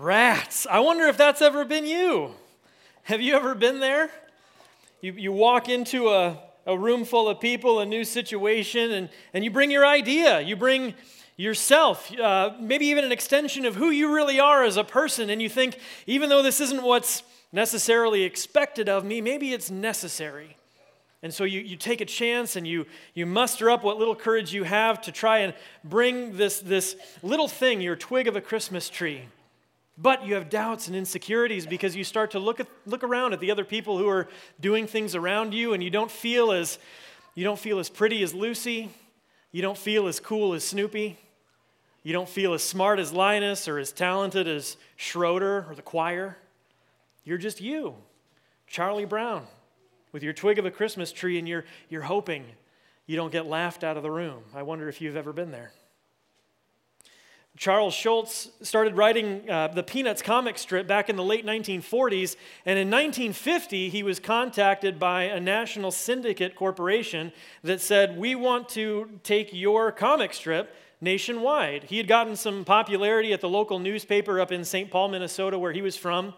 Rats. I wonder if that's ever been you. Have you ever been there? You, you walk into a, a room full of people, a new situation, and, and you bring your idea. You bring yourself, uh, maybe even an extension of who you really are as a person, and you think, even though this isn't what's necessarily expected of me, maybe it's necessary. And so you, you take a chance and you, you muster up what little courage you have to try and bring this, this little thing, your twig of a Christmas tree. But you have doubts and insecurities because you start to look, at, look around at the other people who are doing things around you and you don't feel as, you don't feel as pretty as Lucy. You don't feel as cool as Snoopy. You don't feel as smart as Linus or as talented as Schroeder or the choir. You're just you, Charlie Brown, with your twig of a Christmas tree, and you're, you're hoping you don't get laughed out of the room. I wonder if you've ever been there. Charles Schulz started writing uh, the Peanuts comic strip back in the late 1940s, and in 1950, he was contacted by a national syndicate corporation that said, We want to take your comic strip nationwide. He had gotten some popularity at the local newspaper up in St. Paul, Minnesota, where he was from.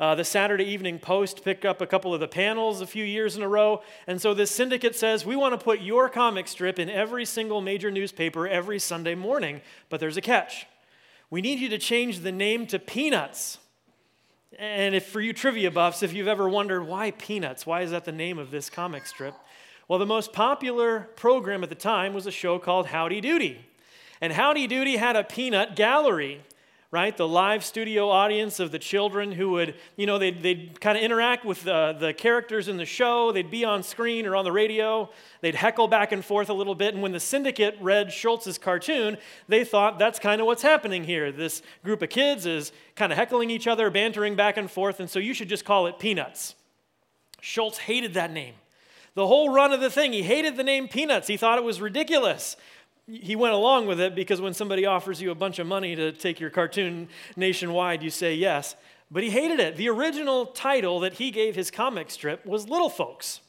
Uh, the Saturday Evening Post picked up a couple of the panels a few years in a row. And so this syndicate says, We want to put your comic strip in every single major newspaper every Sunday morning. But there's a catch. We need you to change the name to Peanuts. And if for you trivia buffs, if you've ever wondered why Peanuts, why is that the name of this comic strip? Well, the most popular program at the time was a show called Howdy Doody. And Howdy Doody had a peanut gallery right? The live studio audience of the children who would, you know, they'd, they'd kind of interact with the, the characters in the show. They'd be on screen or on the radio. They'd heckle back and forth a little bit. And when the syndicate read Schulz's cartoon, they thought that's kind of what's happening here. This group of kids is kind of heckling each other, bantering back and forth, and so you should just call it Peanuts. Schulz hated that name. The whole run of the thing, he hated the name Peanuts. He thought it was ridiculous he went along with it because when somebody offers you a bunch of money to take your cartoon nationwide, you say yes. But he hated it. The original title that he gave his comic strip was Little Folks.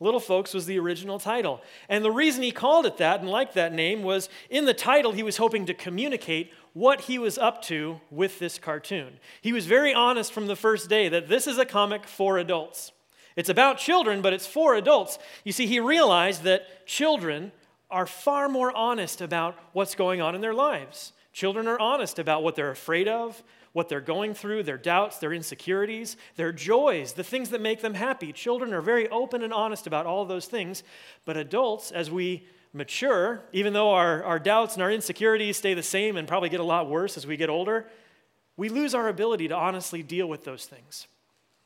Little Folks was the original title. And the reason he called it that and liked that name was in the title, he was hoping to communicate what he was up to with this cartoon. He was very honest from the first day that this is a comic for adults. It's about children, but it's for adults. You see, he realized that children are far more honest about what's going on in their lives. Children are honest about what they're afraid of, what they're going through, their doubts, their insecurities, their joys, the things that make them happy. Children are very open and honest about all those things. But adults, as we mature, even though our, our doubts and our insecurities stay the same and probably get a lot worse as we get older, we lose our ability to honestly deal with those things.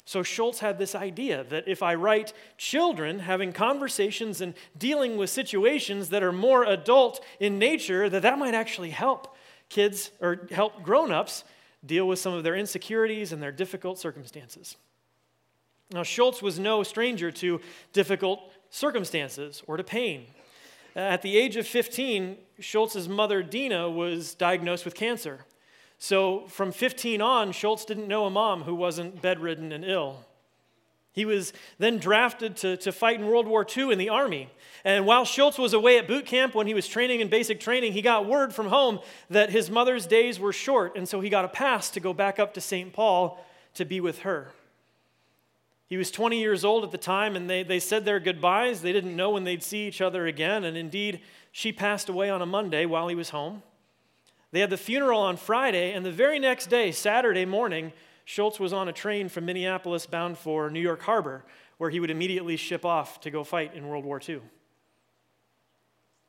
So Schulz had this idea that if I write children having conversations and dealing with situations that are more adult in nature, that that might actually help kids or help grown-ups deal with some of their insecurities and their difficult circumstances. Now Schulz was no stranger to difficult circumstances or to pain. At the age of 15, Schulz's mother Dena was diagnosed with cancer. So from 15 on, Schulz didn't know a mom who wasn't bedridden and ill. He was then drafted to, to fight in World War II in the Army. And while Schulz was away at boot camp when he was training in basic training, he got word from home that his mother's days were short, and so he got a pass to go back up to St. Paul to be with her. He was 20 years old at the time, and they, they said their goodbyes. They didn't know when they'd see each other again, and indeed, she passed away on a Monday while he was home. They had the funeral on Friday, and the very next day, Saturday morning, Schulz was on a train from Minneapolis bound for New York Harbor, where he would immediately ship off to go fight in World War II.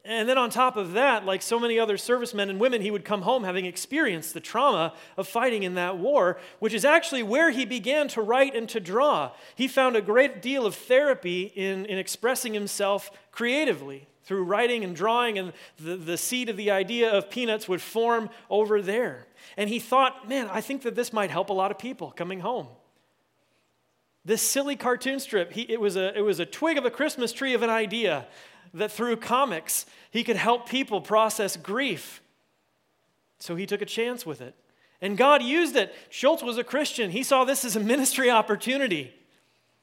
And then on top of that, like so many other servicemen and women, he would come home having experienced the trauma of fighting in that war, which is actually where he began to write and to draw. He found a great deal of therapy in, in expressing himself creatively through writing and drawing, and the, the seed of the idea of peanuts would form over there. And he thought, man, I think that this might help a lot of people coming home. This silly cartoon strip, he, it, was a, it was a twig of a Christmas tree of an idea that through comics he could help people process grief. So he took a chance with it. And God used it. Schulz was a Christian. He saw this as a ministry opportunity.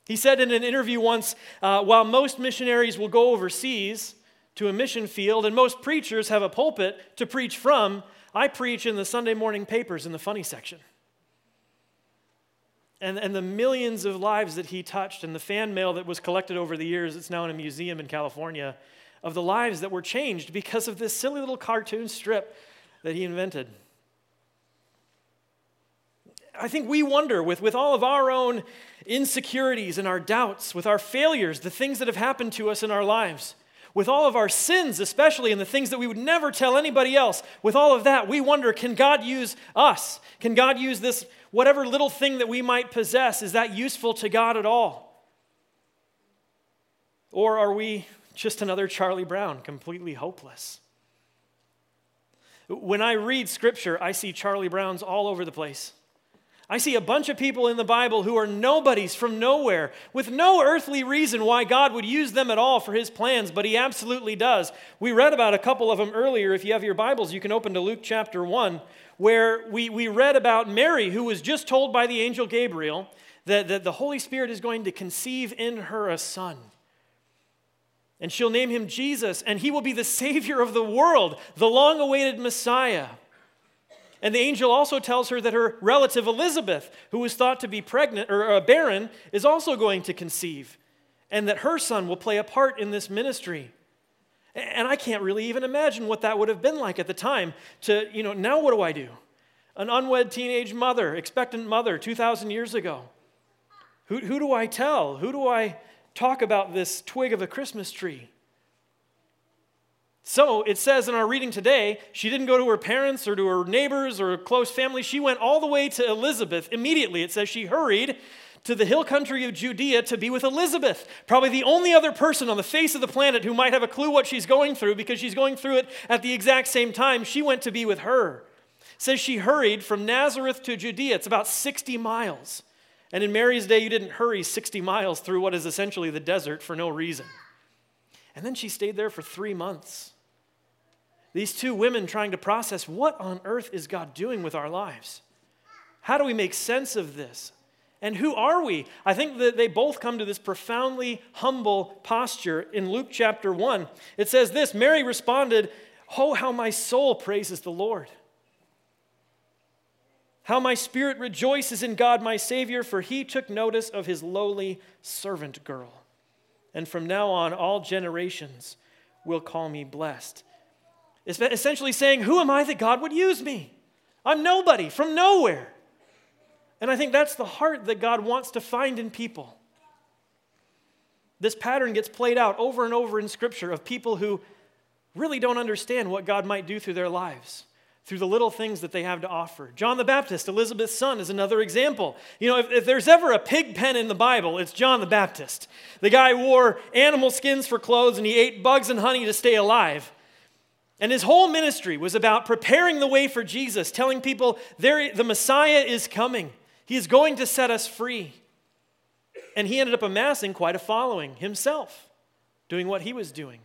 He said in an interview once uh, while most missionaries will go overseas, to a mission field, and most preachers have a pulpit to preach from. I preach in the Sunday morning papers in the funny section. And, and the millions of lives that he touched, and the fan mail that was collected over the years, it's now in a museum in California, of the lives that were changed because of this silly little cartoon strip that he invented. I think we wonder with, with all of our own insecurities and our doubts, with our failures, the things that have happened to us in our lives, with all of our sins, especially, and the things that we would never tell anybody else, with all of that, we wonder can God use us? Can God use this, whatever little thing that we might possess? Is that useful to God at all? Or are we just another Charlie Brown, completely hopeless? When I read scripture, I see Charlie Browns all over the place. I see a bunch of people in the Bible who are nobodies from nowhere, with no earthly reason why God would use them at all for his plans, but he absolutely does. We read about a couple of them earlier. If you have your Bibles, you can open to Luke chapter 1, where we, we read about Mary, who was just told by the angel Gabriel that, that the Holy Spirit is going to conceive in her a son. And she'll name him Jesus, and he will be the Savior of the world, the long awaited Messiah. And the angel also tells her that her relative Elizabeth, who was thought to be pregnant or uh, barren, is also going to conceive, and that her son will play a part in this ministry. And I can't really even imagine what that would have been like at the time to, you know, now what do I do? An unwed teenage mother, expectant mother 2,000 years ago. Who, who do I tell? Who do I talk about this twig of a Christmas tree? So it says in our reading today, she didn't go to her parents or to her neighbors or close family. She went all the way to Elizabeth immediately. It says she hurried to the hill country of Judea to be with Elizabeth, probably the only other person on the face of the planet who might have a clue what she's going through because she's going through it at the exact same time. She went to be with her. It says she hurried from Nazareth to Judea. It's about 60 miles. And in Mary's day, you didn't hurry 60 miles through what is essentially the desert for no reason. And then she stayed there for three months. These two women trying to process what on earth is God doing with our lives? How do we make sense of this? And who are we? I think that they both come to this profoundly humble posture in Luke chapter 1. It says this Mary responded, Oh, how my soul praises the Lord. How my spirit rejoices in God my Savior, for he took notice of his lowly servant girl. And from now on, all generations will call me blessed essentially saying, Who am I that God would use me? I'm nobody from nowhere. And I think that's the heart that God wants to find in people. This pattern gets played out over and over in Scripture of people who really don't understand what God might do through their lives, through the little things that they have to offer. John the Baptist, Elizabeth's son, is another example. You know, if, if there's ever a pig pen in the Bible, it's John the Baptist. The guy wore animal skins for clothes and he ate bugs and honey to stay alive. And his whole ministry was about preparing the way for Jesus, telling people the Messiah is coming. He is going to set us free. And he ended up amassing quite a following himself, doing what he was doing.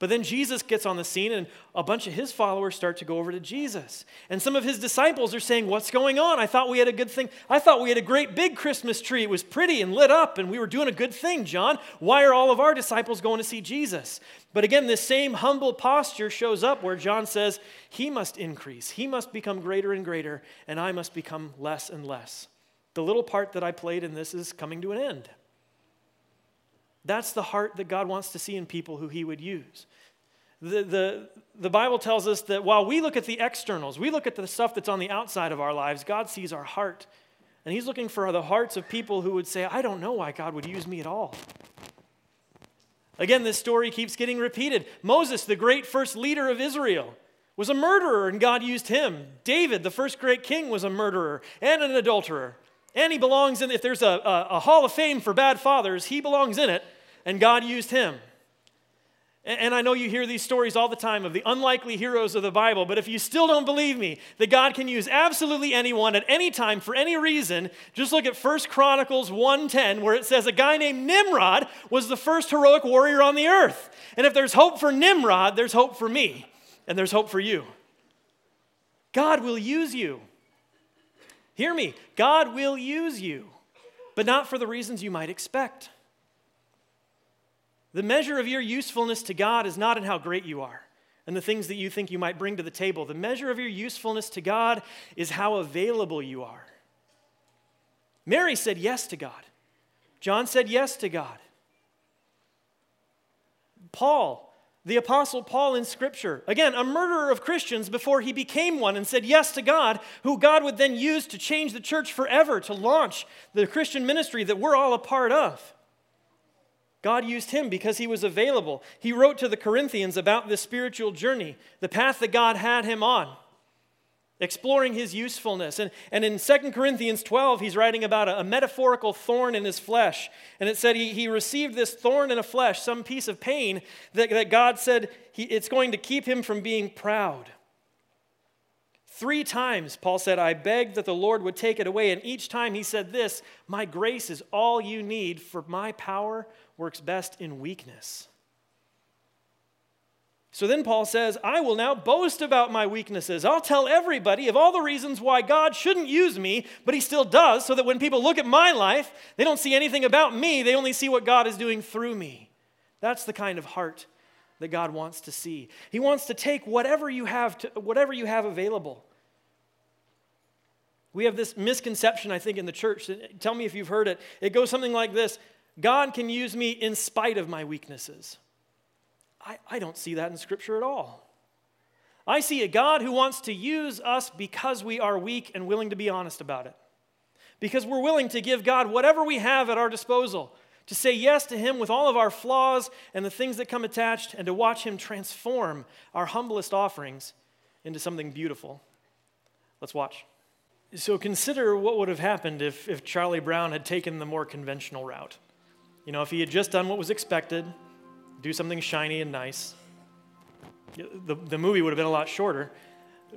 But then Jesus gets on the scene, and a bunch of his followers start to go over to Jesus. And some of his disciples are saying, What's going on? I thought we had a good thing. I thought we had a great big Christmas tree. It was pretty and lit up, and we were doing a good thing, John. Why are all of our disciples going to see Jesus? But again, this same humble posture shows up where John says, He must increase, He must become greater and greater, and I must become less and less. The little part that I played in this is coming to an end. That's the heart that God wants to see in people who He would use. The, the, the Bible tells us that while we look at the externals, we look at the stuff that's on the outside of our lives, God sees our heart. And He's looking for the hearts of people who would say, I don't know why God would use me at all. Again, this story keeps getting repeated. Moses, the great first leader of Israel, was a murderer, and God used him. David, the first great king, was a murderer and an adulterer. And he belongs in, if there's a, a, a hall of fame for bad fathers, he belongs in it and God used him. And I know you hear these stories all the time of the unlikely heroes of the Bible, but if you still don't believe me that God can use absolutely anyone at any time for any reason, just look at 1 Chronicles 1:10 where it says a guy named Nimrod was the first heroic warrior on the earth. And if there's hope for Nimrod, there's hope for me, and there's hope for you. God will use you. Hear me. God will use you, but not for the reasons you might expect. The measure of your usefulness to God is not in how great you are. and the things that you think you might bring to the table. The measure of your usefulness to God is how available you are. Mary said yes to God. John said yes to God. Paul the Apostle Paul in Scripture. Again, a murderer of Christians before he became one and said yes to God, who God would then use to change the church forever, to launch the Christian ministry that we're all a part of. God used him because he was available. He wrote to the Corinthians about this spiritual journey, the path that God had him on exploring his usefulness. And, and in 2 Corinthians 12, he's writing about a, a, metaphorical thorn in his flesh. And it said he, he received this thorn in a flesh, some piece of pain that, that God said he, it's going to keep him from being proud. Three times, Paul said, I begged that the Lord would take it away. And each time he said this My grace is all you need, for my power works best in weakness. So then Paul says, I will now boast about my weaknesses. I'll tell everybody of all the reasons why God shouldn't use me, but he still does, so that when people look at my life, they don't see anything about me, they only see what God is doing through me. That's the kind of heart that God wants to see. He wants to take whatever you have to, whatever you have available. We have this misconception, I think, in the church. Tell me if you've heard it. It goes something like this God can use me in spite of my weaknesses. I, I don't see that in Scripture at all. I see a God who wants to use us because we are weak and willing to be honest about it. Because we're willing to give God whatever we have at our disposal, to say yes to Him with all of our flaws and the things that come attached, and to watch Him transform our humblest offerings into something beautiful. Let's watch. So consider what would have happened if, if Charlie Brown had taken the more conventional route. You know, if he had just done what was expected, do something shiny and nice. The, the movie would have been a lot shorter.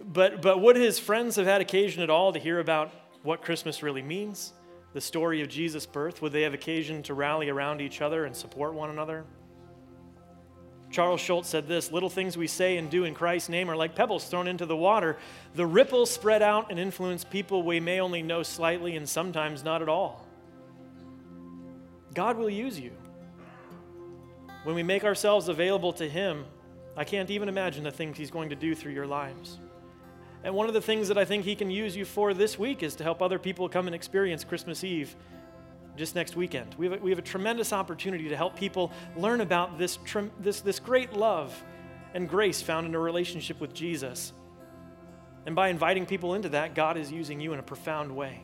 But, but would his friends have had occasion at all to hear about what Christmas really means? The story of Jesus' birth? Would they have occasion to rally around each other and support one another? Charles Schulz said this Little things we say and do in Christ's name are like pebbles thrown into the water. The ripples spread out and influence people we may only know slightly and sometimes not at all. God will use you. When we make ourselves available to Him, I can't even imagine the things He's going to do through your lives. And one of the things that I think He can use you for this week is to help other people come and experience Christmas Eve just next weekend. We have a, we have a tremendous opportunity to help people learn about this, this, this great love and grace found in a relationship with Jesus. And by inviting people into that, God is using you in a profound way.